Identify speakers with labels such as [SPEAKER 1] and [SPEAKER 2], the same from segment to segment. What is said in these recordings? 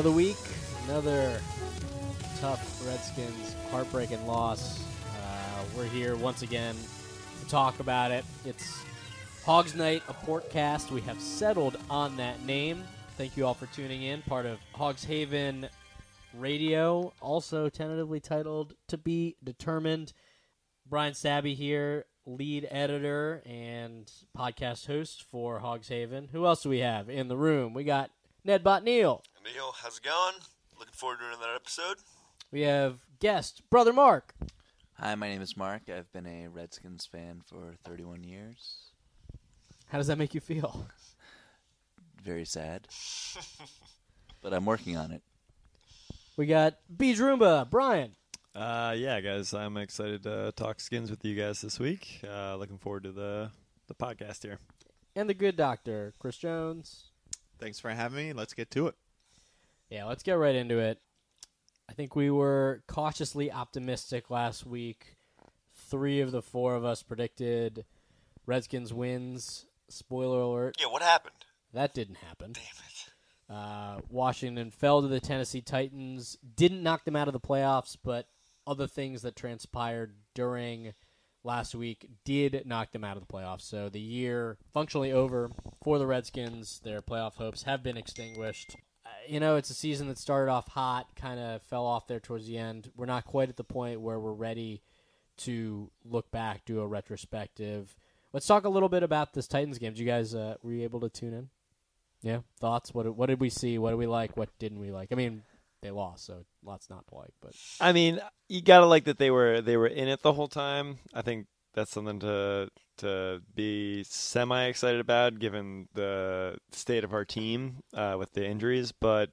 [SPEAKER 1] Another week, another tough Redskins heartbreaking loss. Uh, we're here once again to talk about it. It's Hogs Night, a Porkcast. We have settled on that name. Thank you all for tuning in. Part of Hogs Haven Radio, also tentatively titled To Be Determined. Brian Sabby here, lead editor and podcast host for Hogs Haven. Who else do we have in the room? We got Ned Bot Neal.
[SPEAKER 2] Neil, how's it going? Looking forward to another episode.
[SPEAKER 1] We have guest brother Mark.
[SPEAKER 3] Hi, my name is Mark. I've been a Redskins fan for 31 years.
[SPEAKER 1] How does that make you feel?
[SPEAKER 3] Very sad. but I'm working on it.
[SPEAKER 1] We got Beach Roomba, Brian.
[SPEAKER 4] Uh, yeah, guys, I'm excited to talk skins with you guys this week. Uh, looking forward to the the podcast here.
[SPEAKER 1] And the good doctor, Chris Jones.
[SPEAKER 5] Thanks for having me. Let's get to it.
[SPEAKER 1] Yeah, let's get right into it. I think we were cautiously optimistic last week. Three of the four of us predicted Redskins wins. Spoiler alert.
[SPEAKER 2] Yeah, what happened?
[SPEAKER 1] That didn't happen.
[SPEAKER 2] Damn it.
[SPEAKER 1] Uh, Washington fell to the Tennessee Titans. Didn't knock them out of the playoffs, but other things that transpired during last week did knock them out of the playoffs. So the year functionally over for the Redskins. Their playoff hopes have been extinguished. You know, it's a season that started off hot, kind of fell off there towards the end. We're not quite at the point where we're ready to look back, do a retrospective. Let's talk a little bit about this Titans game. Did you guys uh, were you able to tune in? Yeah, thoughts. What what did we see? What did we like? What didn't we like? I mean, they lost, so lots not to like. But
[SPEAKER 4] I mean, you gotta like that they were they were in it the whole time. I think that's something to to be semi excited about, given the state of our team uh, with the injuries. But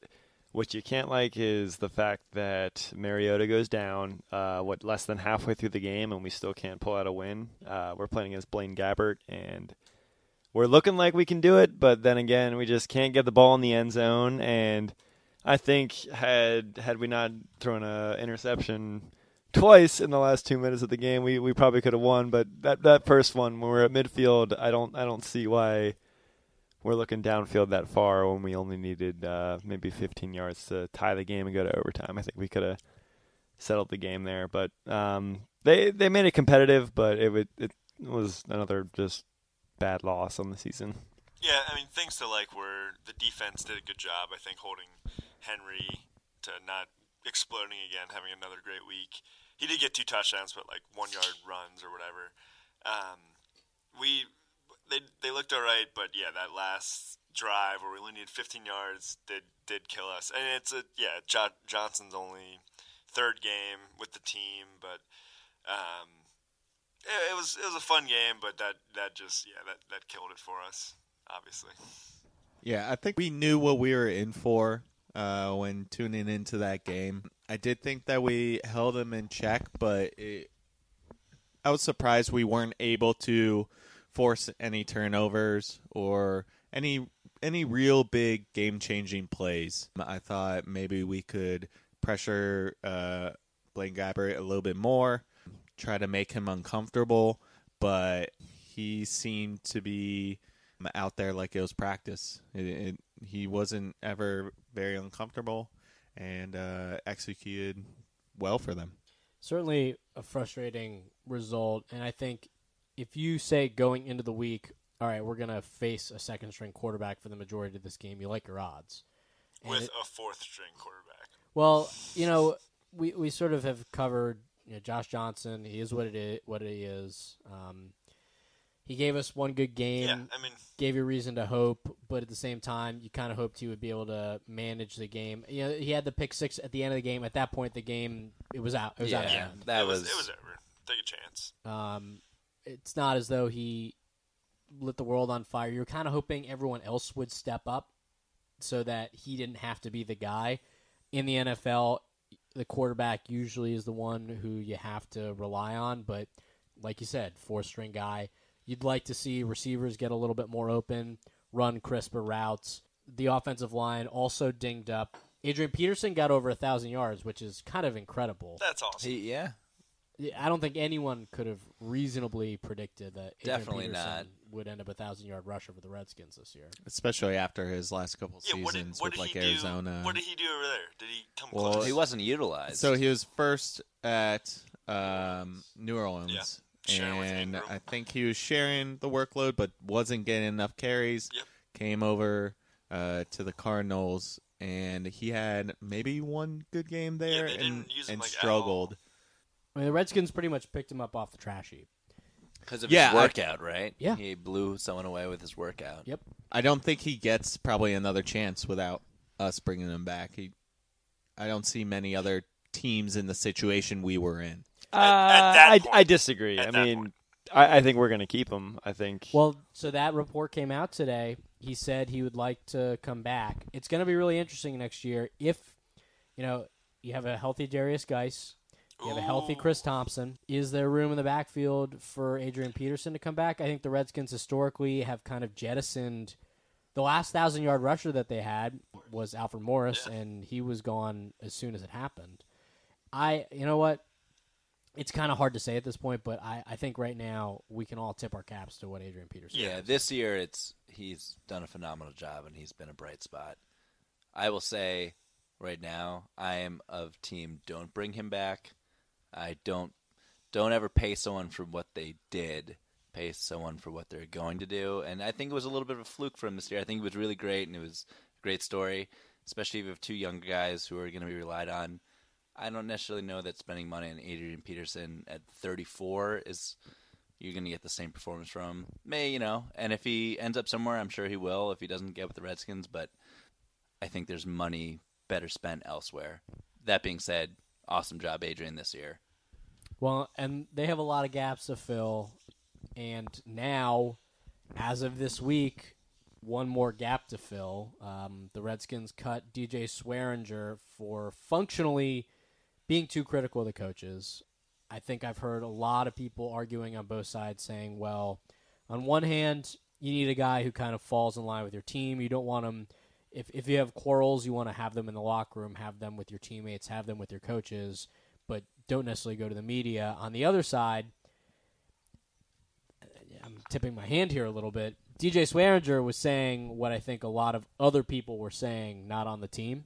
[SPEAKER 4] what you can't like is the fact that Mariota goes down, uh, what less than halfway through the game, and we still can't pull out a win. Uh, we're playing against Blaine Gabbert, and we're looking like we can do it, but then again, we just can't get the ball in the end zone. And I think had had we not thrown a interception twice in the last two minutes of the game, we, we probably could have won. But that that first one, when we're at midfield, I don't I don't see why we're looking downfield that far when we only needed uh, maybe 15 yards to tie the game and go to overtime. I think we could have settled the game there, but um, they they made it competitive, but it would, it was another just bad loss on the season.
[SPEAKER 2] Yeah, I mean, things to like were the defense did a good job, I think, holding Henry to not exploding again, having another great week. He did get two touchdowns, but like one yard runs or whatever. Um, we they they looked all right, but yeah, that last drive where we only needed 15 yards did did kill us. And it's a yeah, jo- Johnson's only third game with the team, but um, it, it was it was a fun game, but that that just yeah that that killed it for us, obviously.
[SPEAKER 5] Yeah, I think we knew what we were in for uh, when tuning into that game. I did think that we held them in check, but it, I was surprised we weren't able to force any turnovers or any any real big game changing plays. I thought maybe we could pressure uh, Blaine Gabbert a little bit more, try to make him uncomfortable, but he seemed to be out there like it was practice. It, it, he wasn't ever very uncomfortable and uh, executed well for them.
[SPEAKER 1] Certainly a frustrating result, and I think if you say going into the week, all right, we're going to face a second string quarterback for the majority of this game, you like your odds. And
[SPEAKER 2] With
[SPEAKER 1] it-
[SPEAKER 2] a fourth string quarterback.
[SPEAKER 1] well, you know, we we sort of have covered you know, Josh Johnson. He is what it is. What he is. Um, he gave us one good game.
[SPEAKER 2] Yeah, I mean,
[SPEAKER 1] gave you reason to hope, but at the same time, you kind of hoped he would be able to manage the game. You know, he had the pick six at the end of the game. At that point, the game it was out. It was out of
[SPEAKER 3] Yeah,
[SPEAKER 1] hand.
[SPEAKER 3] that
[SPEAKER 2] it was,
[SPEAKER 3] was,
[SPEAKER 2] it was over. Take a chance.
[SPEAKER 1] Um, it's not as though he lit the world on fire. You're kind of hoping everyone else would step up so that he didn't have to be the guy. In the NFL, the quarterback usually is the one who you have to rely on, but like you said, four string guy. You'd like to see receivers get a little bit more open, run crisper routes. The offensive line also dinged up. Adrian Peterson got over a thousand yards, which is kind of incredible.
[SPEAKER 2] That's awesome.
[SPEAKER 3] he, yeah,
[SPEAKER 1] I don't think anyone could have reasonably predicted that Adrian
[SPEAKER 3] Definitely
[SPEAKER 1] Peterson
[SPEAKER 3] not.
[SPEAKER 1] would end up a thousand yard rusher for the Redskins this year.
[SPEAKER 5] Especially after his last couple
[SPEAKER 2] yeah, what did,
[SPEAKER 5] seasons
[SPEAKER 2] what
[SPEAKER 5] with
[SPEAKER 2] did
[SPEAKER 5] like
[SPEAKER 2] he
[SPEAKER 5] Arizona.
[SPEAKER 2] do? What did he do over there? Did he come
[SPEAKER 5] Well,
[SPEAKER 2] close?
[SPEAKER 3] he wasn't utilized.
[SPEAKER 5] So he was first at um, New Orleans,
[SPEAKER 2] Sharing with
[SPEAKER 5] and I think he was sharing the workload, but wasn't getting enough carries.
[SPEAKER 2] Yep.
[SPEAKER 5] Came over uh, to the Cardinals, and he had maybe one good game there,
[SPEAKER 2] they didn't
[SPEAKER 5] and, and
[SPEAKER 2] like,
[SPEAKER 5] struggled.
[SPEAKER 1] I mean, the Redskins pretty much picked him up off the trash heap.
[SPEAKER 3] because of
[SPEAKER 5] Yeah,
[SPEAKER 3] his
[SPEAKER 5] I-
[SPEAKER 3] workout, right?
[SPEAKER 1] Yeah.
[SPEAKER 3] he blew someone away with his workout.
[SPEAKER 1] Yep.
[SPEAKER 5] I don't think he gets probably another chance without us bringing him back. He, I don't see many other teams in the situation we were in.
[SPEAKER 2] At- at uh,
[SPEAKER 4] I,
[SPEAKER 2] point.
[SPEAKER 4] I disagree.
[SPEAKER 2] At
[SPEAKER 4] I mean. I, I think we're going to keep him. I think.
[SPEAKER 1] Well, so that report came out today. He said he would like to come back. It's going to be really interesting next year if, you know, you have a healthy Derrius Guice, you have a healthy Chris Thompson. Is there room in the backfield for Adrian Peterson to come back? I think the Redskins historically have kind of jettisoned the last thousand yard rusher that they had was Alfred Morris, and he was gone as soon as it happened. I, you know what? It's kind of hard to say at this point, but I, I think right now we can all tip our caps to what Adrian Peterson.
[SPEAKER 3] Yeah,
[SPEAKER 1] is.
[SPEAKER 3] this year it's he's done a phenomenal job and he's been a bright spot. I will say right now I am of team don't bring him back. I don't don't ever pay someone for what they did. Pay someone for what they're going to do. And I think it was a little bit of a fluke for him this year. I think it was really great and it was a great story, especially if you have two young guys who are going to be relied on. I don't necessarily know that spending money on Adrian Peterson at 34 is you're going to get the same performance from. May, you know, and if he ends up somewhere, I'm sure he will if he doesn't get with the Redskins, but I think there's money better spent elsewhere. That being said, awesome job, Adrian, this year.
[SPEAKER 1] Well, and they have a lot of gaps to fill, and now, as of this week, one more gap to fill. Um, the Redskins cut DJ Swearinger for functionally being too critical of the coaches. I think I've heard a lot of people arguing on both sides saying, well, on one hand, you need a guy who kind of falls in line with your team. You don't want him. If, if you have quarrels, you want to have them in the locker room, have them with your teammates, have them with your coaches, but don't necessarily go to the media. On the other side, I'm tipping my hand here a little bit. DJ Swearinger was saying what I think a lot of other people were saying, not on the team.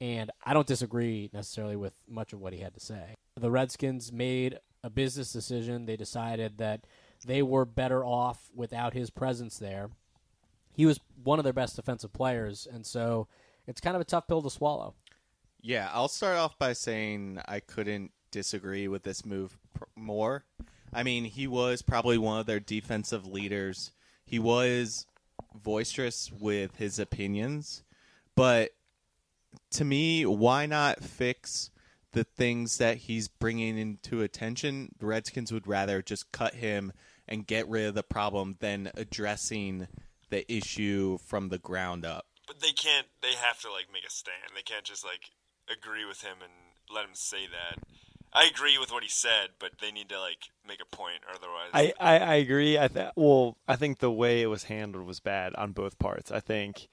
[SPEAKER 1] And I don't disagree necessarily with much of what he had to say. The Redskins made a business decision. They decided that they were better off without his presence there. He was one of their best defensive players, and so it's kind of a tough pill to swallow.
[SPEAKER 5] Yeah, I'll start off by saying I couldn't disagree with this move pr- more. I mean, he was probably one of their defensive leaders. he was boisterous with his opinions, but to me, why not fix the things that he's bringing into attention? The Redskins would rather just cut him and get rid of the problem than addressing the issue from the ground up.
[SPEAKER 2] But they can't. They have to like make a stand. They can't just like agree with him and let him say that. I agree with what he said, but they need to like make a point, or otherwise.
[SPEAKER 4] I, I, I agree. I th- well, I think the way it was handled was bad on both parts. I think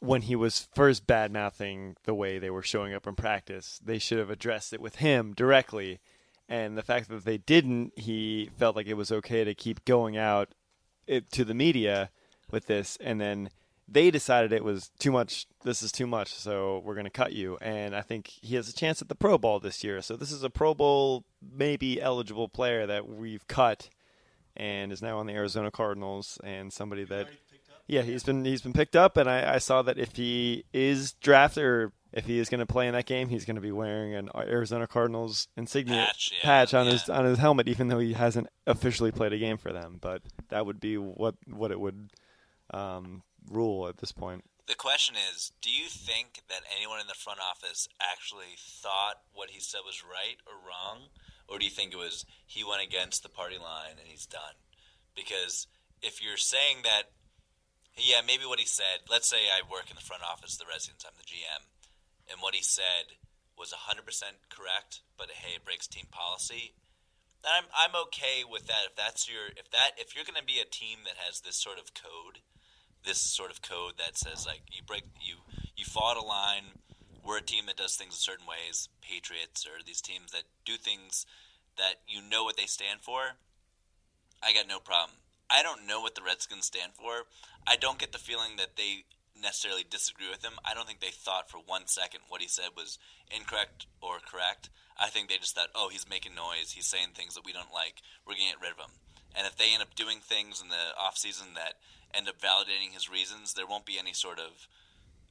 [SPEAKER 4] when he was first bad mouthing the way they were showing up in practice, they should have addressed it with him directly. And the fact that they didn't, he felt like it was okay to keep going out it, to the media with this, and then they decided it was too much. This is too much, so we're going to cut you. And I think he has a chance at the Pro Bowl this year. So this is a Pro Bowl maybe eligible player that we've cut, and is now on the Arizona Cardinals, and somebody that. Yeah, he's been he's been picked up, and I, I saw that if he is drafted or if he is going to play in that game, he's going to be wearing an Arizona Cardinals insignia
[SPEAKER 2] Patch, yeah,
[SPEAKER 4] patch on
[SPEAKER 2] yeah.
[SPEAKER 4] his on his helmet, even though he hasn't officially played a game for them. But that would be what what it would um, rule at this point.
[SPEAKER 3] The question is, do you think that anyone in the front office actually thought what he said was right or wrong? Or do you think it was he went against the party line and he's done? Because if you're saying that, yeah, maybe what he said, let's say I work in the front office of the Redskins, I'm the GM, and what he said was 100% correct, but hey, it breaks team policy. I'm I'm okay with that if that's your if that if you're going to be a team that has this sort of code this sort of code that says like you break you you fought a line. We're a team that does things in certain ways. Patriots or these teams that do things that you know what they stand for. I got no problem. I don't know what the Redskins stand for. I don't get the feeling that they necessarily disagree with him. I don't think they thought for one second what he said was incorrect or correct. I think they just thought, oh, he's making noise. He's saying things that we don't like. We're going to get rid of him. And if they end up doing things in the off season that end up validating his reasons, there won't be any sort of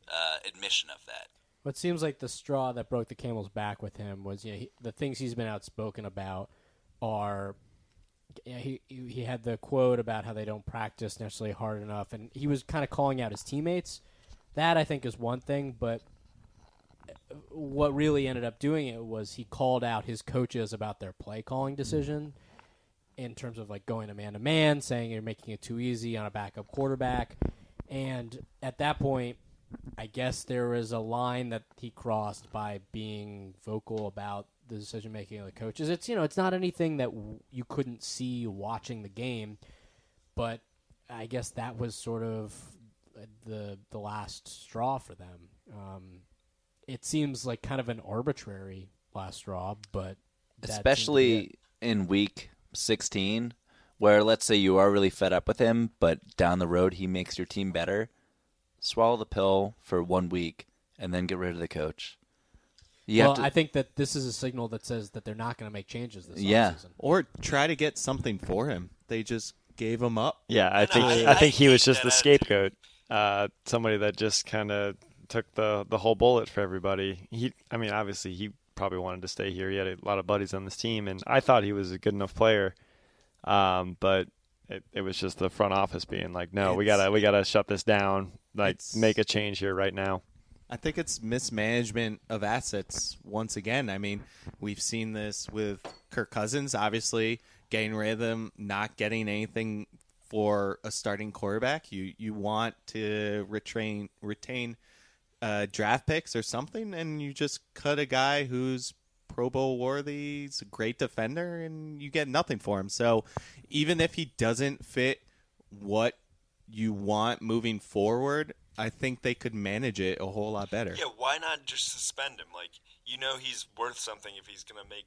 [SPEAKER 3] uh, admission of that.
[SPEAKER 1] What seems like the straw that broke the camel's back with him was you know, he, the things he's been outspoken about are. Yeah, he he he had the quote about how they don't practice necessarily hard enough, and he was kind of calling out his teammates. That I think is one thing, but uh, what really ended up doing it was he called out his coaches about their play calling mm. decision in terms of like going to man to man, saying you're making it too easy on a backup quarterback. And at that point, I guess there was a line that he crossed by being vocal about the decision making of the coaches. It's you know it's not anything that w- you couldn't see watching the game, but I guess that was sort of the the last straw for them. Um, it seems like kind of an arbitrary last straw, but that seemed to be it.
[SPEAKER 3] especially in week 16 where let's say you are really fed up with him but down the road he makes your team better swallow the pill for one week and then get rid of the coach you
[SPEAKER 1] well,
[SPEAKER 3] to
[SPEAKER 1] I think that this is a signal that says that they're not going to make changes this
[SPEAKER 3] Yeah.
[SPEAKER 1] offseason.
[SPEAKER 5] Or try to get something for him. They just gave him up.
[SPEAKER 4] Yeah, I
[SPEAKER 2] No,
[SPEAKER 4] think
[SPEAKER 2] I-
[SPEAKER 4] I, think he was just the scapegoat. Uh, somebody that just kind of took the the whole bullet for everybody. He, I mean, obviously he probably wanted to stay here. He had a lot of buddies on this team, and I thought he was a good enough player. Um, but it, it was just the front office being like, no, we gotta we gotta shut this down. Like,
[SPEAKER 5] It's-
[SPEAKER 4] make a change here right now.
[SPEAKER 5] I think it's mismanagement of assets once again. I mean, we've seen this with Kirk Cousins, obviously getting rid of them, not getting anything for a starting quarterback. You you want to retain retain uh, draft picks or something, and you just cut a guy who's Pro Bowl worthy, he's a great defender, and you get nothing for him. So even if he doesn't fit what you want moving forward, I think they could manage it a whole lot better.
[SPEAKER 2] Yeah, why not just suspend him? Like, you know, he's worth something if he's gonna make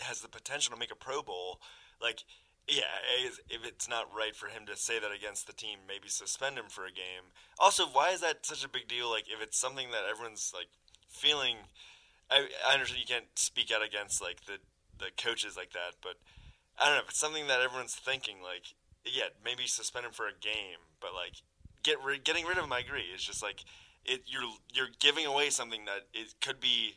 [SPEAKER 2] has the potential to make a Pro Bowl. Like, yeah, if if it's not right for him to say that against the team, maybe suspend him for a game. Also, why is that such a big deal? Like, if it's something that everyone's like feeling, I, I understand you can't speak out against like the the coaches like that, but I don't know. If it's something that everyone's thinking, like, yeah, maybe suspend him for a game, but like, get rid, getting rid of him. I agree. It's just like it. You're you're giving away something that it could be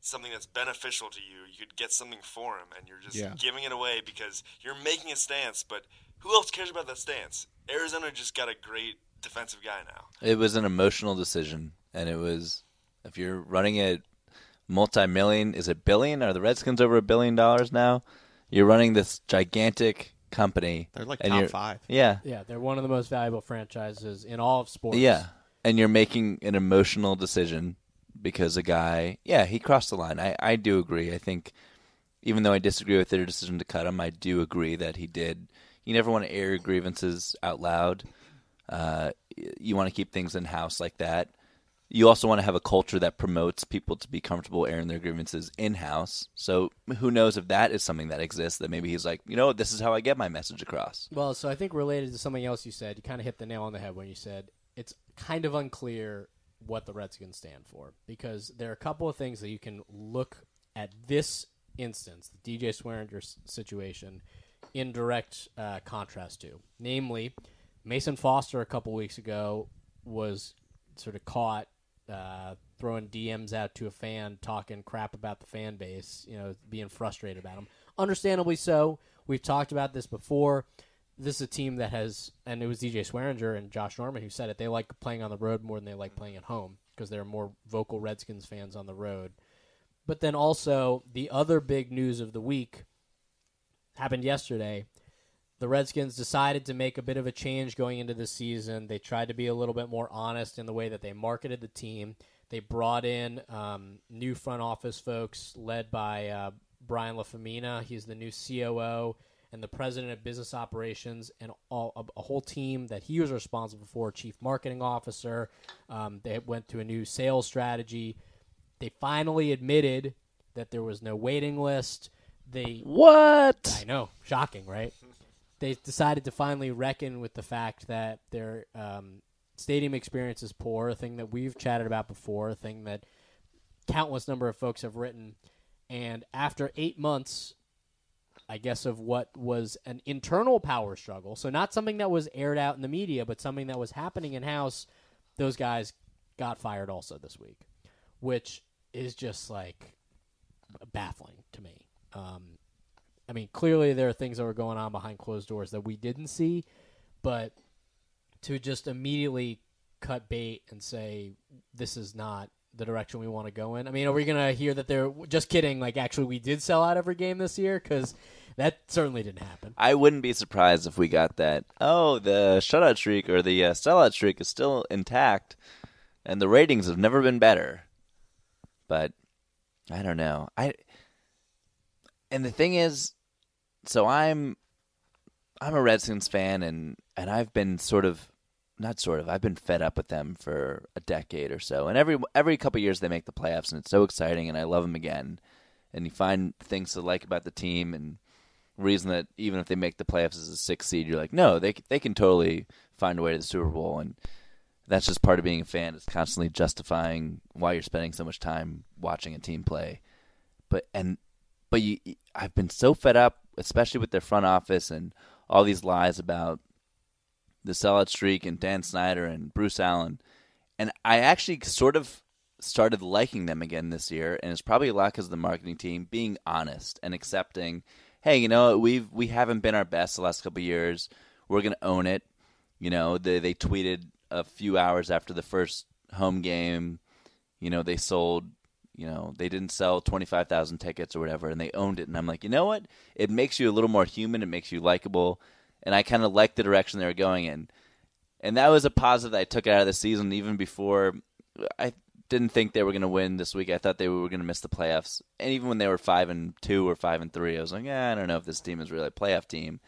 [SPEAKER 2] something that's beneficial to you. You could get something for him, and you're just
[SPEAKER 5] Yeah.
[SPEAKER 2] giving it away because you're making a stance. But who else cares about that stance? Arizona just got a great defensive guy now.
[SPEAKER 3] It was an emotional decision, and it was if you're running a multi-million, is it billion? Are the Redskins over a billion dollars now? You're running this gigantic company.
[SPEAKER 5] They're like
[SPEAKER 3] and
[SPEAKER 5] top five.
[SPEAKER 3] Yeah,
[SPEAKER 1] Yeah, they're one of the most valuable franchises in all of sports.
[SPEAKER 3] yeah, and you're making an emotional decision because a guy, yeah, he crossed the line. I I do agree. I think even though I disagree with their decision to cut him, I do agree that he did. You never want to air your grievances out loud. Uh, you want to keep things in house like that. You also want to have a culture that promotes people to be comfortable airing their grievances in house. So who knows if that is something that exists? That maybe he's like, you know, this is how I get my message across.
[SPEAKER 1] Well, so I think related to something else you said, you kind of hit the nail on the head when you said it's kind of unclear what the Redskins stand for because there are a couple of things that you can look at this instance, the DJ Swearinger situation, in direct uh, contrast to. Namely, Mason Foster a couple weeks ago was sort of caught uh, throwing DMs out to a fan, talking crap about the fan base, you know, being frustrated about them. Understandably so. We've talked about this before. This is a team that has, and it was DJ Swearinger and Josh Norman who said it. They like playing on the road more than they like playing at home because there are more vocal Redskins fans on the road. But then also the other big news of the week happened yesterday. The Redskins decided to make a bit of a change going into the season. They tried to be a little bit more honest in the way that they marketed the team. They brought in um, new front office folks led by uh, Brian Lafemina. He's the new COO and the president of business operations, and all, a, a whole team that he was responsible for, chief marketing officer. Um, they went to a new sales strategy. They finally admitted that there was no waiting list. They
[SPEAKER 3] What?
[SPEAKER 1] I know, shocking, right? They decided to finally reckon with the fact that their um, stadium experience is poor, a thing that we've chatted about before, a thing that countless number of folks have written. And after eight months, I guess, of what was an internal power struggle, so not something that was aired out in the media, but something that was happening in house, those guys got fired also this week, which is just like baffling to me. Um, I mean, clearly there are things that were going on behind closed doors that we didn't see, but to just immediately cut bait and say this is not the direction we want to go in. I mean, are we going to hear that they're just kidding? Like, actually, we did sell out every game this year because that certainly didn't happen.
[SPEAKER 3] I wouldn't be surprised if we got that. Oh, the shutout streak or the uh, sellout streak is still intact, and the ratings have never been better. But I don't know. I and the thing is, so I'm I'm a Redskins fan, and and I've been sort of not sort of I've been fed up with them for a decade or so, and every every couple years they make the playoffs, and it's so exciting, and I love them again. And you find things to like about the team, and reason that even if they make the playoffs as a six seed, you're like, no, they they can totally find a way to the Super Bowl, and that's just part of being a fan. It's constantly justifying why you're spending so much time watching a team play. But and but you, I've been so fed up, especially with their front office and all these lies about the sellout streak and Dan Snyder and Bruce Allen, and I actually sort of started liking them again this year, and it's probably a lot because of the marketing team being honest and accepting. Hey, you know we've we haven't been our best the last couple years. We're gonna own it. You know they they tweeted a few hours after the first home game. You know they sold. You know they didn't sell twenty five thousand tickets or whatever, and they owned it. And I'm like, you know what? It makes you a little more human. It makes you likable, and I kind of like the direction they were going in. And that was a positive that I took out of the season, even before I didn't think they were going to win this week. I thought they were going to miss the playoffs, and even when they were five and two or five and three, I was like, yeah, I don't know if this team is really a playoff team.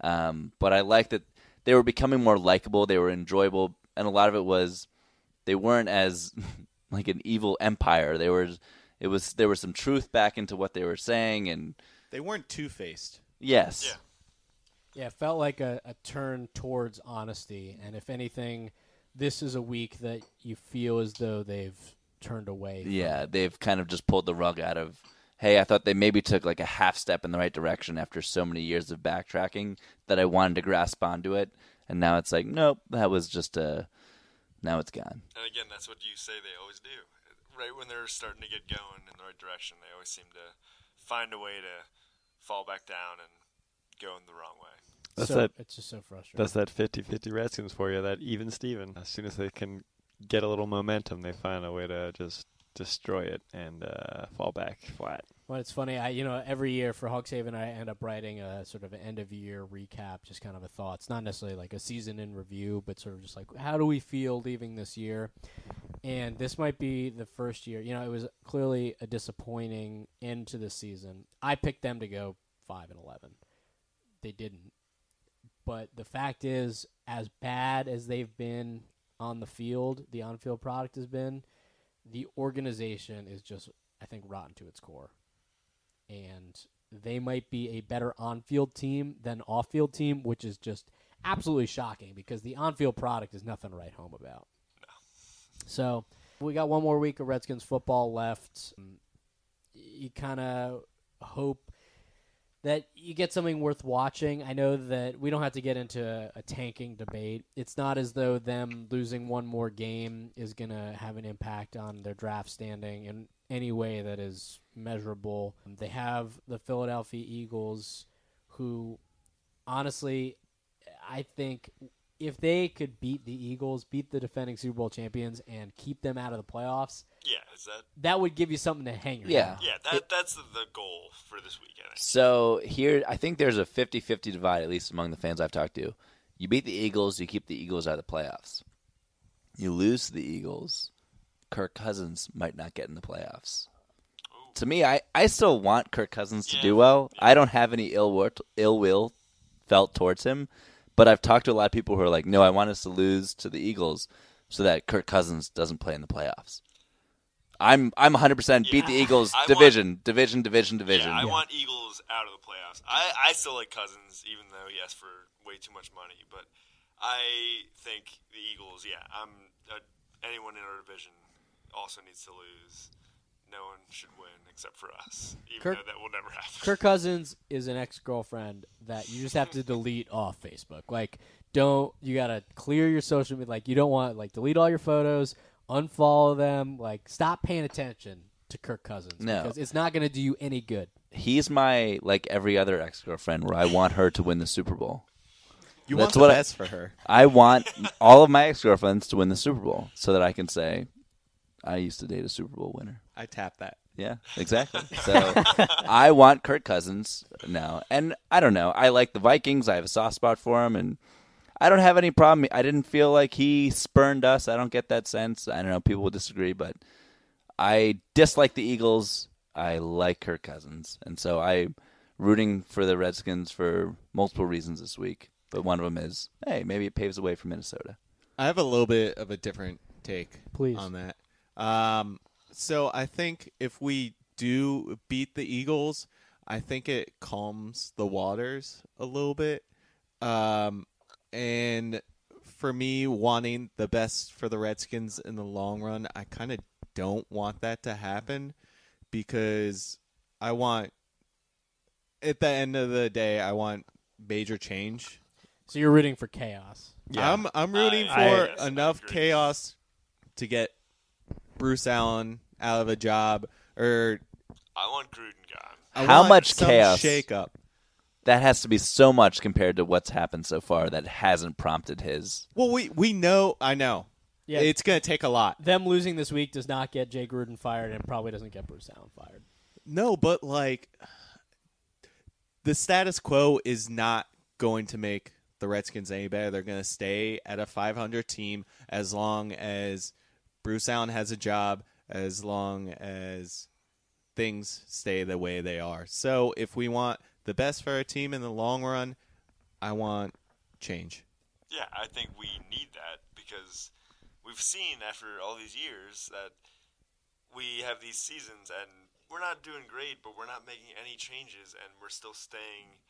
[SPEAKER 3] Um, but I like that they were becoming more likable. They were enjoyable, and a lot of it was they weren't as like an evil empire. They were. It was there was some truth back into what they were saying, and
[SPEAKER 5] They weren't two faced.
[SPEAKER 3] yes,
[SPEAKER 2] Yeah.
[SPEAKER 1] Yeah, it felt like a, a turn towards honesty, and if anything, this is a week that you feel as though they've turned away. from
[SPEAKER 3] Yeah, they've kind of just pulled the rug out of. Hey, I thought they maybe took like a half step in the right direction after so many years of backtracking that I wanted to grasp onto it, and now it's like, nope, that was just a. Now it's gone.
[SPEAKER 2] And again, that's what you say they always do. Right when they're starting to get going in the right direction, they always seem to find a way to fall back down and go in the wrong way.
[SPEAKER 4] That's
[SPEAKER 1] so,
[SPEAKER 4] that-
[SPEAKER 1] It's just so frustrating.
[SPEAKER 4] That's that 50-50 Redskins for you. That even Steven. As soon as they can get a little momentum, they find a way to just destroy it and uh, fall back flat.
[SPEAKER 1] Well, it's funny. I you know every year for Hogs Haven, I end up writing a sort of end of year recap, just kind of a thoughts, not necessarily like a season in review, but sort of just like how do we feel leaving this year. And this might be the first year. You know, it was clearly a disappointing end to the season. I picked them to go five and eleven. They didn't. But the fact is, as bad as they've been on the field, the on-field product has been, the organization is just, I think, rotten to its core and they might be a better on-field team than off-field team, which is just absolutely shocking because the on-field product is nothing to write home about. So we got one more week of Redskins football left. You kind of hope that you get something worth watching. I know that we don't have to get into a, a tanking debate. It's not as though them losing one more game is going to have an impact on their draft standing in any way that is measurable. They have the Philadelphia Eagles, who honestly, I think if they could beat the Eagles, beat the defending Super Bowl champions, and keep them out of the playoffs,
[SPEAKER 2] Yeah, is that?
[SPEAKER 1] that would give you something to hang your
[SPEAKER 3] Yeah.
[SPEAKER 2] Yeah, that that's the, the goal for this weekend.
[SPEAKER 3] So here, I think there's a 50-50 divide, at least among the fans I've talked to. You beat the Eagles, you keep the Eagles out of the playoffs. You lose to the Eagles, Kirk Cousins might not get in the playoffs. To me, I, I still want Kirk Cousins to
[SPEAKER 2] Yeah.
[SPEAKER 3] do well. I don't have any ill will, ill will felt towards him, but I've talked to a lot of people who are like, no, I want us to lose to the Eagles so that Kirk Cousins doesn't play in the playoffs. I'm I'm 100% beat the Eagles
[SPEAKER 2] I want-
[SPEAKER 3] division, division, division, division.
[SPEAKER 2] Yeah, I want Eagles out of the playoffs. I, I still like Cousins, even though he asked for way too much money. But I think the Eagles. Yeah, I'm. Uh, anyone in our division also needs to lose. No one should win except for us, even
[SPEAKER 1] Kirk-
[SPEAKER 2] though that will never happen.
[SPEAKER 1] Kirk Cousins is an ex girlfriend that you just have to delete off Facebook. Like, don't you gotta clear your social media? Like, you don't want like delete all your photos, unfollow them. Like, stop paying attention to Kirk Cousins
[SPEAKER 3] No.
[SPEAKER 1] because it's not gonna do you any good.
[SPEAKER 3] he's my like every other ex girlfriend where I want her to win the Super Bowl.
[SPEAKER 5] You
[SPEAKER 3] That's
[SPEAKER 5] want
[SPEAKER 3] what
[SPEAKER 5] the
[SPEAKER 3] I-
[SPEAKER 5] best for her.
[SPEAKER 3] I want all of my ex girlfriends to win the Super Bowl so that I can say I used to date a Super Bowl winner.
[SPEAKER 5] I tap that.
[SPEAKER 3] Yeah, exactly. So I want Kirk Cousins now, and I don't know. I like the Vikings. I have a soft spot for him, and I don't have any problem. I didn't feel like he spurned us. I don't get that sense. I don't know. People will disagree, but I dislike the Eagles. I like Kirk Cousins, and so I'm rooting for the Redskins for multiple reasons this week. But one of them is, hey, maybe it paves the way for Minnesota.
[SPEAKER 5] I have a little bit of a different take
[SPEAKER 1] Please.
[SPEAKER 5] on that. Um, so I think if we do beat the Eagles, I think it calms the waters a little bit. Um, and for me, wanting the best for the Redskins in the long run, I kind of don't want that to happen because I want, at the end of the day, I want major change.
[SPEAKER 1] So you're rooting for chaos.
[SPEAKER 5] I'm I'm rooting
[SPEAKER 2] I-
[SPEAKER 5] for
[SPEAKER 2] I-
[SPEAKER 5] enough chaos to get Bruce Allen out of a job, or
[SPEAKER 2] I want Gruden gone.
[SPEAKER 5] I
[SPEAKER 3] How
[SPEAKER 5] want
[SPEAKER 3] much
[SPEAKER 5] some
[SPEAKER 3] chaos?
[SPEAKER 5] Shake up.
[SPEAKER 3] That has to be so much compared to what's happened so far that hasn't prompted his.
[SPEAKER 5] Well, we we know. I know.
[SPEAKER 1] Yeah.
[SPEAKER 5] It's gonna take a lot.
[SPEAKER 1] Them losing this week does not get Jay Gruden fired, and probably doesn't get Bruce Allen fired.
[SPEAKER 5] No, but like the status quo is not going to make the Redskins any better. They're going to stay at a 500 team as long as Bruce Allen has a job, as long as things stay the way they are. So if we want the best for our team in the long run, I want change.
[SPEAKER 2] Yeah, I think we need that because we've seen after all these years that we have these seasons and we're not doing great, but we're not making any changes and we're still staying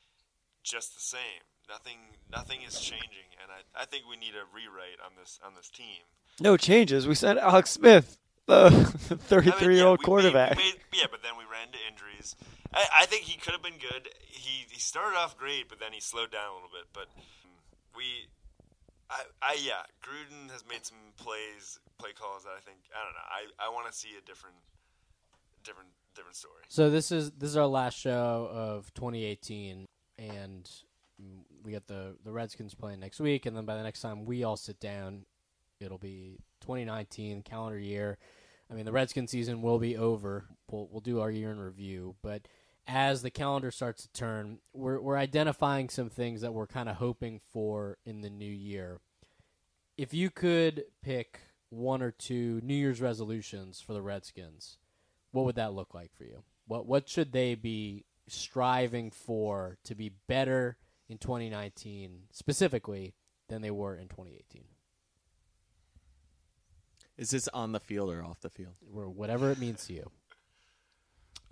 [SPEAKER 2] just the same. Nothing nothing is changing and I, I think we need a rewrite on this on this team.
[SPEAKER 4] No changes. We sent Alex Smith, the
[SPEAKER 2] I mean,
[SPEAKER 4] 33 year old
[SPEAKER 2] yeah, we- we-
[SPEAKER 4] quarterback.
[SPEAKER 2] we made- yeah, but then we ran into injuries. I, I think he could have been good. He he started off great, but then he slowed down a little bit. But we, I, I yeah, Gruden has made some plays, play calls that I think I don't know. I, I want to see a different, different, different story.
[SPEAKER 1] So this is this is our last show of 2018, and we got the the Redskins playing next week, and then by the next time we all sit down, it'll be 2019 calendar year. I mean, the Redskins season will be over. We'll we'll do our year in review, but as the calendar starts to turn, we're we're identifying some things that we're kind of hoping for in the new year. If you could pick one or two New Year's resolutions for the Redskins, what would that look like for you? What what should they be striving for to be better in 2019 specifically than they were in 2018?
[SPEAKER 5] Is this on the field or off the field?
[SPEAKER 1] Or whatever it means to you.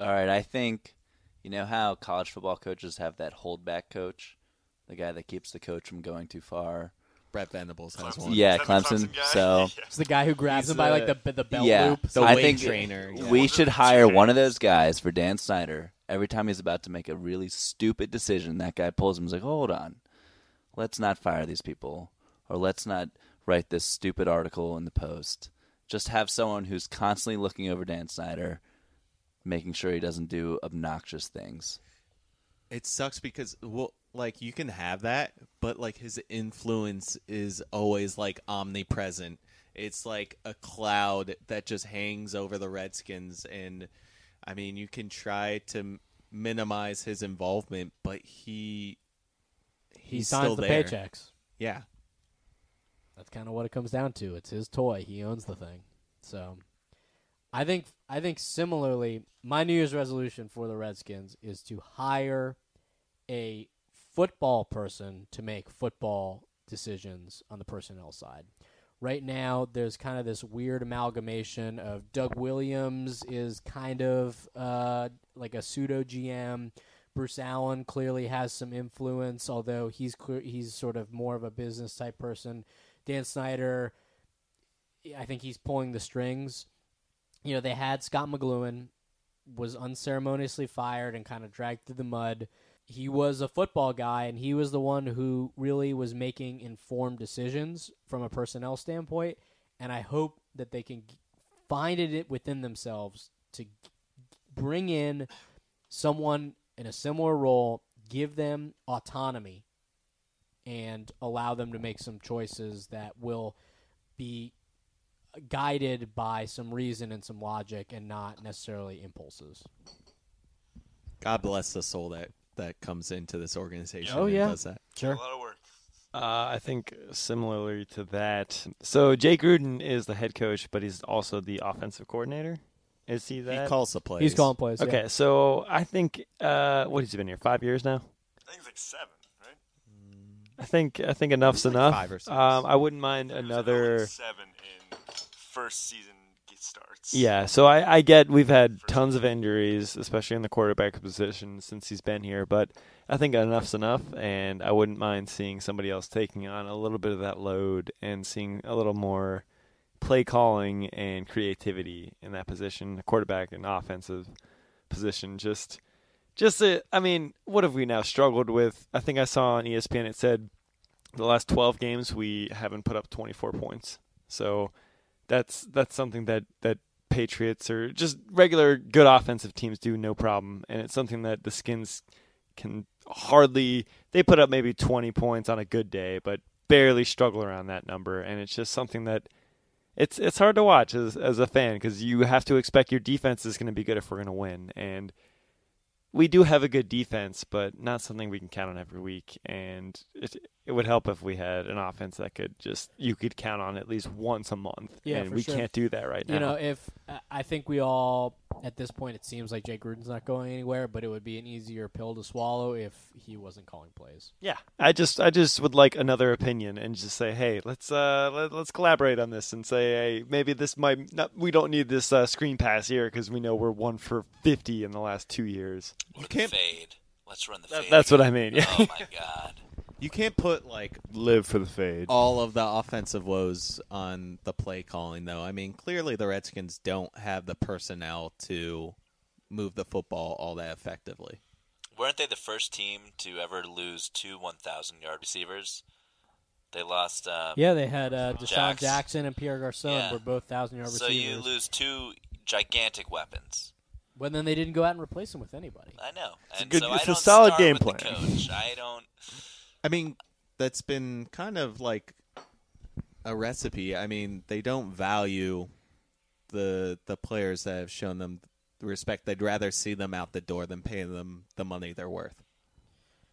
[SPEAKER 3] All right, I think you know how college football coaches have that holdback coach, the guy that keeps the coach from going too far.
[SPEAKER 5] Brent Venables has
[SPEAKER 2] Clemson.
[SPEAKER 5] one.
[SPEAKER 3] Yeah,
[SPEAKER 2] Is that the
[SPEAKER 3] Clemson.
[SPEAKER 2] Clemson?
[SPEAKER 3] So
[SPEAKER 1] It's the guy who grabs
[SPEAKER 4] He's
[SPEAKER 1] him by like
[SPEAKER 4] the-
[SPEAKER 1] the the belt
[SPEAKER 3] yeah,
[SPEAKER 1] loop.
[SPEAKER 5] The
[SPEAKER 3] I
[SPEAKER 5] weight
[SPEAKER 3] think
[SPEAKER 5] trainer.
[SPEAKER 2] Yeah.
[SPEAKER 3] we should hire one of those guys for Dan Snyder. Every time he's about to make a really stupid decision, that guy pulls him. He's like, "Hold on, let's not fire these people, or let's not write this stupid article in the Post. Just have someone who's constantly looking over Dan Snyder, making sure he doesn't do obnoxious things."
[SPEAKER 5] It sucks because well, like you can have that, but like his influence is always like omnipresent. It's like a cloud that just hangs over the Redskins, and I mean, you can try to minimize his involvement, but he
[SPEAKER 1] he
[SPEAKER 5] he's
[SPEAKER 1] signs
[SPEAKER 5] still
[SPEAKER 1] the
[SPEAKER 5] there.
[SPEAKER 1] paychecks.
[SPEAKER 5] Yeah,
[SPEAKER 1] That's kind of what it comes down to. It's his toy. He owns the thing. So, I think I think similarly, my New Year's resolution for the Redskins is to hire a football person to make football decisions on the personnel side. Right now, there's kind of this weird amalgamation of Doug Williams is kind of uh, like a pseudo GM. Bruce Allen clearly has some influence, although he's he's sort of more of a business type person. Dan Snyder, I think he's pulling the strings. You know, they had Scott McCloughan was unceremoniously fired and kind of dragged through the mud. He was a football guy, and he was the one who really was making informed decisions from a personnel standpoint. And I hope that they can find it within themselves to bring in someone in a similar role, give them autonomy, and allow them to make some choices that will be guided by some reason and some logic and not necessarily impulses.
[SPEAKER 5] God bless the soul that that comes into this organization.
[SPEAKER 1] Oh,
[SPEAKER 5] and
[SPEAKER 1] yeah.
[SPEAKER 5] does that.
[SPEAKER 2] A lot of work.
[SPEAKER 4] Uh, I think similarly to that. So Jay Gruden is the head coach, but he's also the offensive coordinator. Is he that?
[SPEAKER 5] He calls the plays.
[SPEAKER 1] He's calling plays. yeah.
[SPEAKER 4] Okay, so I think uh, what has he been here five years now?
[SPEAKER 2] I think it's like seven, right?
[SPEAKER 4] I think I think enough's
[SPEAKER 5] Like
[SPEAKER 4] enough.
[SPEAKER 5] five or six.
[SPEAKER 4] Um, I wouldn't mind
[SPEAKER 2] It
[SPEAKER 4] another.
[SPEAKER 2] 0-7 in first season starts.
[SPEAKER 4] Yeah, so I, I get we've had tons of injuries, especially in the quarterback position since he's been here, but I think enough's enough, and I wouldn't mind seeing somebody else taking on a little bit of that load and seeing a little more play calling and creativity in that position, the quarterback and offensive position. Just, just a, I mean, what have we now struggled with? I think I saw on ESPN it said the last 12 games we haven't put up 24 points. So that's that's something that that Patriots or just regular good offensive teams do no problem, and it's something that the Skins can hardly. They put up maybe 20 points on a good day, but barely struggle around that number, and it's just something that it's it's hard to watch as as a fan because you have to expect your defense is going to be good if we're going to win, and we do have a good defense, but not something we can count on every week. And it it would help if we had an offense that could just you could count on at least once a month.
[SPEAKER 1] Yeah,
[SPEAKER 4] and
[SPEAKER 1] for
[SPEAKER 4] we
[SPEAKER 1] sure.
[SPEAKER 4] can't do that right now.
[SPEAKER 1] You know, if I- I think we all at this point, it seems like Jay Gruden's not going anywhere, but it would be an easier pill to swallow if he wasn't calling plays.
[SPEAKER 4] yeah, I just I just would like another opinion and just say, hey, let's uh let, let's collaborate on this and say, hey, maybe this might not. We don't need this uh, screen pass here because we know we're one for fifty in the last two years.
[SPEAKER 3] Or the
[SPEAKER 5] can't-
[SPEAKER 3] fade. Let's run the
[SPEAKER 4] That- that's what I mean. Yeah.
[SPEAKER 3] Oh my god.
[SPEAKER 5] You can't put like
[SPEAKER 6] Live for the fade.
[SPEAKER 5] all of the offensive woes on the play calling, though. I mean, clearly the Redskins don't have the personnel to move the football all that effectively.
[SPEAKER 3] Weren't they the first team to ever lose two 1,000 yard receivers? They lost. Uh,
[SPEAKER 1] Yeah, they had uh, Deshaun
[SPEAKER 3] Jax.
[SPEAKER 1] Jackson and Pierre Garcon
[SPEAKER 3] Yeah.
[SPEAKER 1] were both thousand yard
[SPEAKER 3] So
[SPEAKER 1] receivers.
[SPEAKER 3] you lose two gigantic weapons.
[SPEAKER 1] But then they didn't go out and replace him with anybody.
[SPEAKER 3] I know.
[SPEAKER 6] It's a
[SPEAKER 3] And
[SPEAKER 6] good-
[SPEAKER 3] so
[SPEAKER 6] it's
[SPEAKER 3] I
[SPEAKER 6] a
[SPEAKER 3] don't
[SPEAKER 6] solid
[SPEAKER 3] start
[SPEAKER 6] game
[SPEAKER 3] with the
[SPEAKER 6] plan.
[SPEAKER 3] coach. I don't.
[SPEAKER 5] I mean, that's been kind of like a recipe. I mean, they don't value the the players that have shown them respect. They'd rather see them out the door than pay them the money they're worth.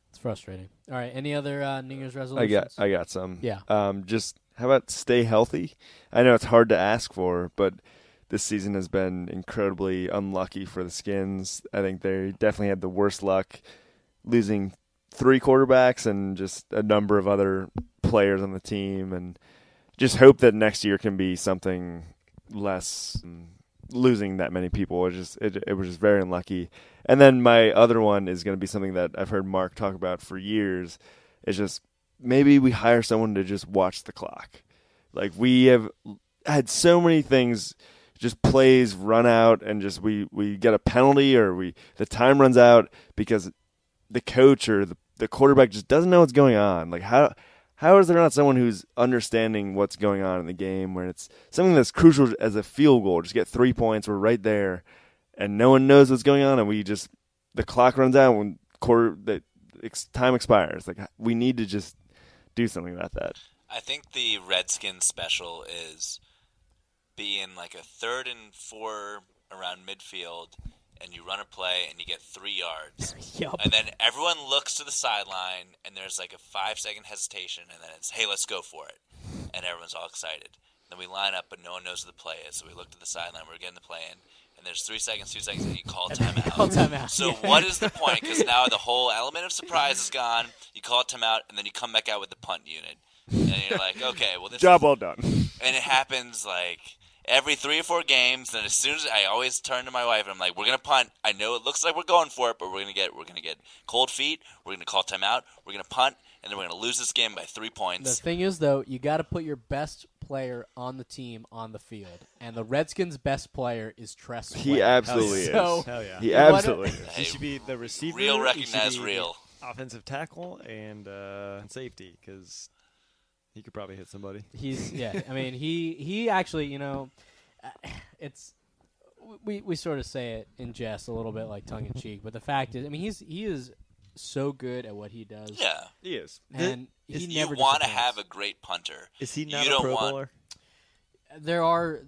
[SPEAKER 1] It's frustrating. All right. Any other uh, New Year's resolutions?
[SPEAKER 2] I
[SPEAKER 1] resolutions?
[SPEAKER 2] got I got some.
[SPEAKER 1] Yeah.
[SPEAKER 2] Um, just how about stay healthy? I know it's hard to ask for, but this season has been incredibly unlucky for the Skins. I think they definitely had the worst luck losing three quarterbacks and just a number of other players on the team and just hope that next year can be something less losing that many people. It just it, it was just very unlucky. And then my other one is going to be something that I've heard Mark talk about for years. It's just maybe we hire someone to just watch the clock. Like we have had so many things just plays run out and just we we get a penalty or we the time runs out because the coach or the the quarterback just doesn't know what's going on. Like how how is there not someone who's understanding what's going on in the game when it's something that's crucial as a field goal? Just get three points, we're right there, and no one knows what's going on, and we just the clock runs out when quarter the time expires. Like we need to just do something about that.
[SPEAKER 3] I think the Redskins special is being like a third and four around midfield, and you run a play and you get three yards,
[SPEAKER 1] Yup.
[SPEAKER 3] and then everyone looks to the sideline, and there's like a five second hesitation, and then it's hey, let's go for it, and everyone's all excited. Then we line up, but no one knows who the play is, so we look to the sideline, we're getting the play in. And there's three seconds, two seconds, and you call timeout.
[SPEAKER 1] Call timeout.
[SPEAKER 3] So
[SPEAKER 1] Yeah.
[SPEAKER 3] what is the point? Because now the whole element of surprise is gone. You call a timeout, and then you come back out with the punt unit, and you're like, okay, well this
[SPEAKER 2] Job
[SPEAKER 3] is,
[SPEAKER 2] well done.
[SPEAKER 3] and it happens like every three or four games. And as soon as I always turn to my wife and I'm like, "We're gonna punt. I know it looks like we're going for it, but we're gonna get we're gonna get cold feet. We're gonna call timeout. We're gonna punt, and then we're gonna lose this game by three points."
[SPEAKER 1] The
[SPEAKER 3] points."
[SPEAKER 1] thing is, though, you got to put your best player on the team on the field, and the Redskins' best player is Tress.
[SPEAKER 2] He
[SPEAKER 1] Way.
[SPEAKER 2] absolutely
[SPEAKER 1] So-
[SPEAKER 2] is.
[SPEAKER 4] Hell yeah.
[SPEAKER 2] He absolutely is.
[SPEAKER 4] He should be the receiver.
[SPEAKER 3] real recognize real.
[SPEAKER 4] Offensive tackle and uh, safety because he could probably hit somebody.
[SPEAKER 1] He's yeah. I mean, he he actually, you know, uh, it's we we sort of say it in jest a little bit, like tongue in cheek. But the fact is, I mean, he's he is so good at what he does.
[SPEAKER 3] Yeah,
[SPEAKER 2] He is.
[SPEAKER 1] and he
[SPEAKER 3] you
[SPEAKER 1] never
[SPEAKER 3] want to have a great punter.
[SPEAKER 4] Is he
[SPEAKER 3] You
[SPEAKER 4] not a
[SPEAKER 3] don't
[SPEAKER 4] Pro
[SPEAKER 3] want-
[SPEAKER 4] Bowler?
[SPEAKER 1] There are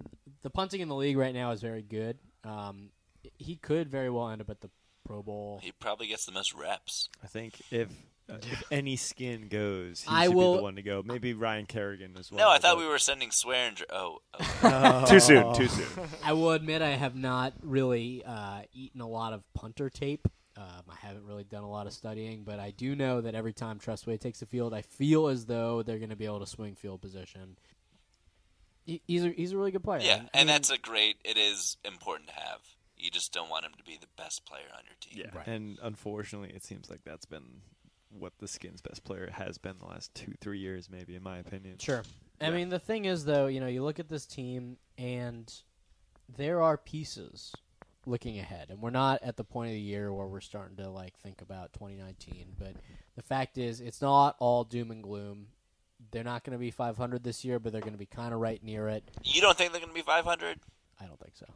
[SPEAKER 1] the punting in the league right now is very good. Um, he could very well end up at the Pro Bowl.
[SPEAKER 3] He probably gets the most reps.
[SPEAKER 4] I think if uh, if any skin goes, he
[SPEAKER 1] I
[SPEAKER 4] should
[SPEAKER 1] will-
[SPEAKER 4] be the one to go. Maybe Ryan Kerrigan as well.
[SPEAKER 3] No, I thought
[SPEAKER 4] but-
[SPEAKER 3] we were sending Swearinger. Oh, oh.
[SPEAKER 2] Too soon. Too soon.
[SPEAKER 1] I will admit I have not really uh, eaten a lot of punter tape. Um, I haven't really done a lot of studying, but I do know that every time Tress Way takes the field, I feel as though they're going to be able to swing field position. He's a he's a really good player.
[SPEAKER 3] yeah,
[SPEAKER 1] I
[SPEAKER 3] and that's a great. It is important to have. You just don't want him to be the best player on your team.
[SPEAKER 2] Yeah.
[SPEAKER 1] Right.
[SPEAKER 4] And unfortunately, it seems like that's been what the Skins' best player has been the last two, three years, maybe, in my opinion.
[SPEAKER 1] Sure. I mean, the thing is, though, you know, you look at this team, and there are pieces looking ahead, and we're not at the point of the year where we're starting to like think about 2019. But the fact is, it's not all doom and gloom. They're not going to be 500 this year, but they're going to be kind of right near it.
[SPEAKER 3] You don't think they're going to be 500?
[SPEAKER 1] I don't think so.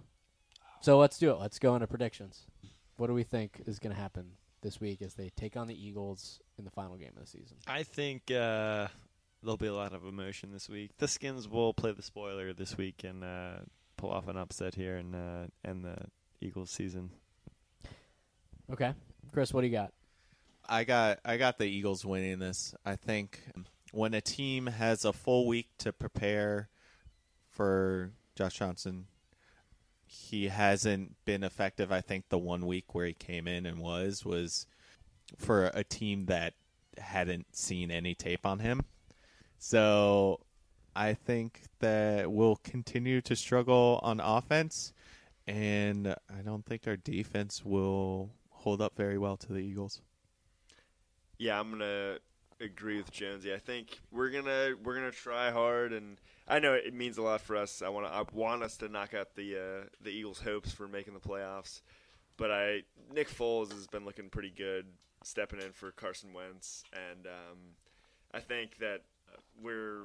[SPEAKER 1] So let's do it. Let's go into predictions. What do we think is going to happen this week as they take on the Eagles in the final game of the season?
[SPEAKER 4] I think uh, there'll be a lot of emotion this week. The Skins will play the spoiler this week and uh, pull off an upset here and uh, end the Eagles season.
[SPEAKER 1] Okay, Chris, what do you got?
[SPEAKER 5] I got I got the Eagles winning this. I think when a team has a full week to prepare for Josh Johnson, he hasn't been effective. I think the one week where he came in and was was for a team that hadn't seen any tape on him. So I think that we'll continue to struggle on offense and I don't think our defense will hold up very well to the Eagles.
[SPEAKER 2] Yeah, I'm gonna agree with Jonesy. I think we're gonna we're gonna try hard, and I know it means a lot for us. I want I want us to knock out the uh, the Eagles' hopes for making the playoffs. But I Nick Foles has been looking pretty good, stepping in for Carson Wentz, and um, I think that we're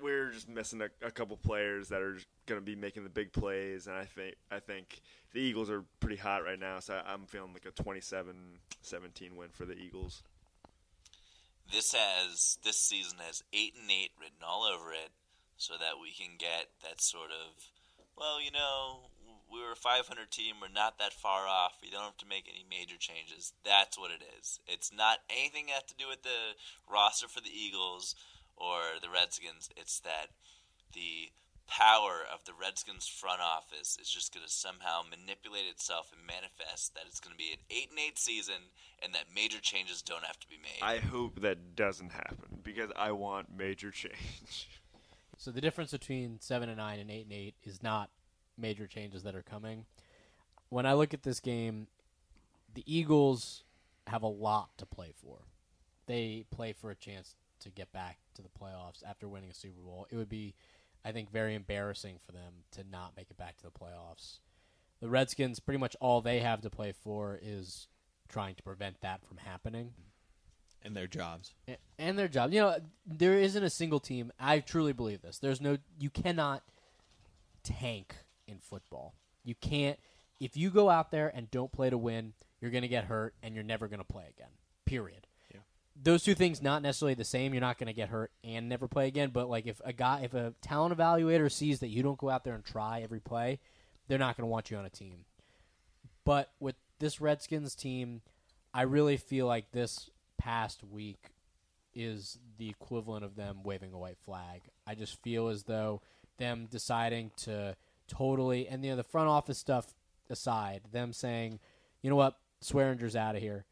[SPEAKER 2] we're just missing a, a couple players that are going to be making the big plays, and I think I think the Eagles are pretty hot right now, so I, I'm feeling like a 27-17 win for the Eagles.
[SPEAKER 3] this has this season has eight and eight written all over it, so that we can get that sort of, well, you know, we were a 500 team. We're not that far off. We don't have to make any major changes. That's what it is. It's not anything that to do with the roster for the Eagles or the Redskins. It's that the power of the Redskins front office is just going to somehow manipulate itself and manifest that it's going to be an 8 and 8 season and that major changes don't have to be made.
[SPEAKER 7] I hope that doesn't happen because I want major change.
[SPEAKER 1] So the difference between seven and nine and eight and eight is not major changes that are coming. When I look at this game, the Eagles have a lot to play for. They play for a chance to get back to the playoffs after winning a Super Bowl. It would be, I think, very embarrassing for them to not make it back to the playoffs. The Redskins, pretty much all they have to play for is trying to prevent that from happening
[SPEAKER 5] and their jobs.
[SPEAKER 1] And their job. You know, there isn't a single team. I truly believe this. There's no. You cannot tank in football. You can't. If you go out there and don't play to win, you're going to get hurt, and you're never going to play again. Period.
[SPEAKER 5] Yeah.
[SPEAKER 1] Those two things not necessarily the same. You're not going to get hurt and never play again. But like if a guy, if a talent evaluator sees that you don't go out there and try every play, they're not going to want you on a team. But with this Redskins team, I really feel like this past week is the equivalent of them waving a white flag. I just feel as though them deciding to totally and you know the front office stuff aside, them saying, you know what, Swearinger's out of here.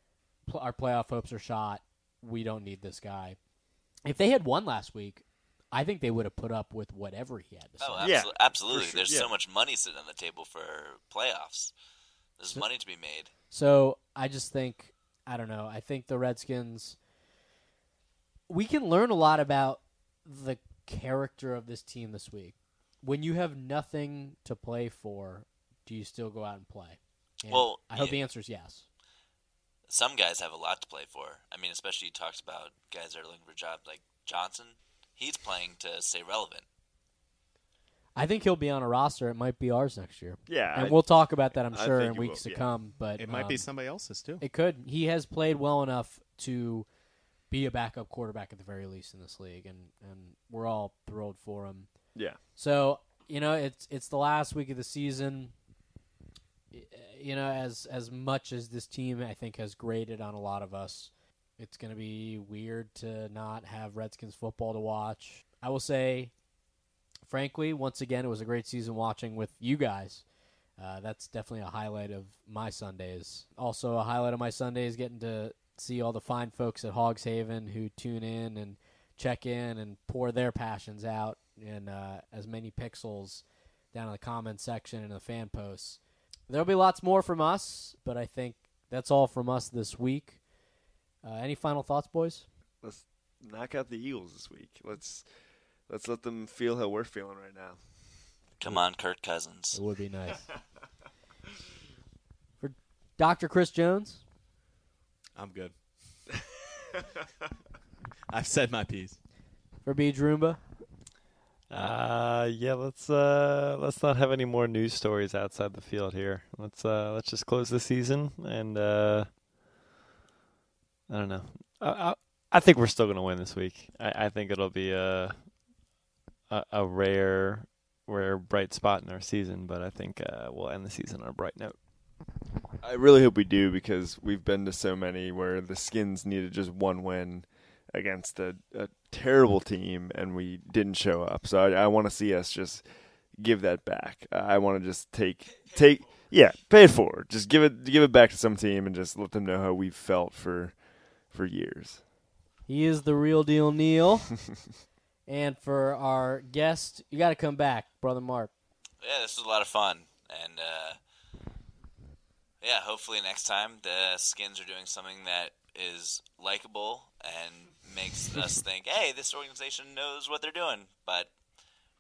[SPEAKER 1] Pl- our playoff hopes are shot. We don't need this guy. If they had won last week, I think they would have put up with whatever he had to oh, say.
[SPEAKER 3] Oh, absol-
[SPEAKER 7] Yeah,
[SPEAKER 3] absolutely.
[SPEAKER 7] sure,
[SPEAKER 3] There's
[SPEAKER 7] yeah.
[SPEAKER 3] so much money sitting on the table for playoffs. There's money to be made.
[SPEAKER 1] So I just think I don't know. I think the Redskins. We can learn a lot about the character of this team this week. When you have nothing to play for, do you still go out and play? And
[SPEAKER 3] Well,
[SPEAKER 1] I hope
[SPEAKER 3] yeah.
[SPEAKER 1] the answer is yes.
[SPEAKER 3] Some guys have a lot to play for. I mean, especially you talked about guys that are looking for jobs like Johnson. He's playing to stay relevant.
[SPEAKER 1] I think he'll be on a roster. It might be ours next year.
[SPEAKER 7] Yeah,
[SPEAKER 1] and
[SPEAKER 7] I-
[SPEAKER 1] we'll talk about that. I'm
[SPEAKER 7] I
[SPEAKER 1] sure in weeks
[SPEAKER 7] will,
[SPEAKER 1] to
[SPEAKER 7] yeah.
[SPEAKER 1] come. But
[SPEAKER 5] It might be
[SPEAKER 1] um,
[SPEAKER 5] somebody else's too.
[SPEAKER 1] It could. He has played well enough to be a backup quarterback at the very least in this league, and and we're all thrilled for him.
[SPEAKER 7] Yeah.
[SPEAKER 1] So you know, it's it's the last week of the season. You know, as as much as this team I think has graded on a lot of us, it's going to be weird to not have Redskins football to watch. I will say, frankly, once again, it was a great season watching with you guys. Uh, that's definitely a highlight of my Sundays. Also, a highlight of my Sundays getting to see all the fine folks at Hogs Haven who tune in and check in and pour their passions out in uh, as many pixels down in the comment section and the fan posts. There'll be lots more from us, but I think that's all from us this week. Uh, any final thoughts, boys?
[SPEAKER 7] Let's knock out the Eagles this week. Let's let's let them feel how we're feeling right now.
[SPEAKER 3] Come on, Kirk Cousins.
[SPEAKER 1] It would be nice. For Dr. Chris Jones,
[SPEAKER 5] I'm good. I've said my piece.
[SPEAKER 1] for Beach Roomba,
[SPEAKER 4] Uh, yeah, let's uh, let's not have any more news stories outside the field here. Let's uh, let's just close the season, and uh, I don't know. I, I, I think we're still going to win this week. I, I think it'll be a, a a rare rare bright spot in our season, but I think uh, we'll end the season on a bright note.
[SPEAKER 7] I really hope we do because we've been to so many where the Skins needed just one win against a, a terrible team and we didn't show up. So I, I want to see us just give that back. I want to just take take yeah, pay it forward. Just give it give it back to some team and just let them know how we've felt for for years.
[SPEAKER 1] he is the real deal, Neal. and for our guest, you got to come back, brother Mark.
[SPEAKER 3] Yeah, this was a lot of fun, and uh, yeah, hopefully next time the Skins are doing something that is likable and makes us think, hey, this organization knows what they're doing. But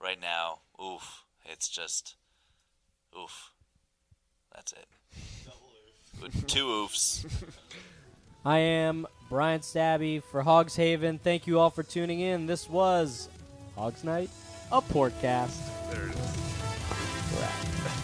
[SPEAKER 3] right now, oof, it's just oof. That's it. With two oofs.
[SPEAKER 1] I am Brian Stabby for Hogs Haven. Thank you all for tuning in. This was Hogs Night, a Porkcast.
[SPEAKER 7] There it is.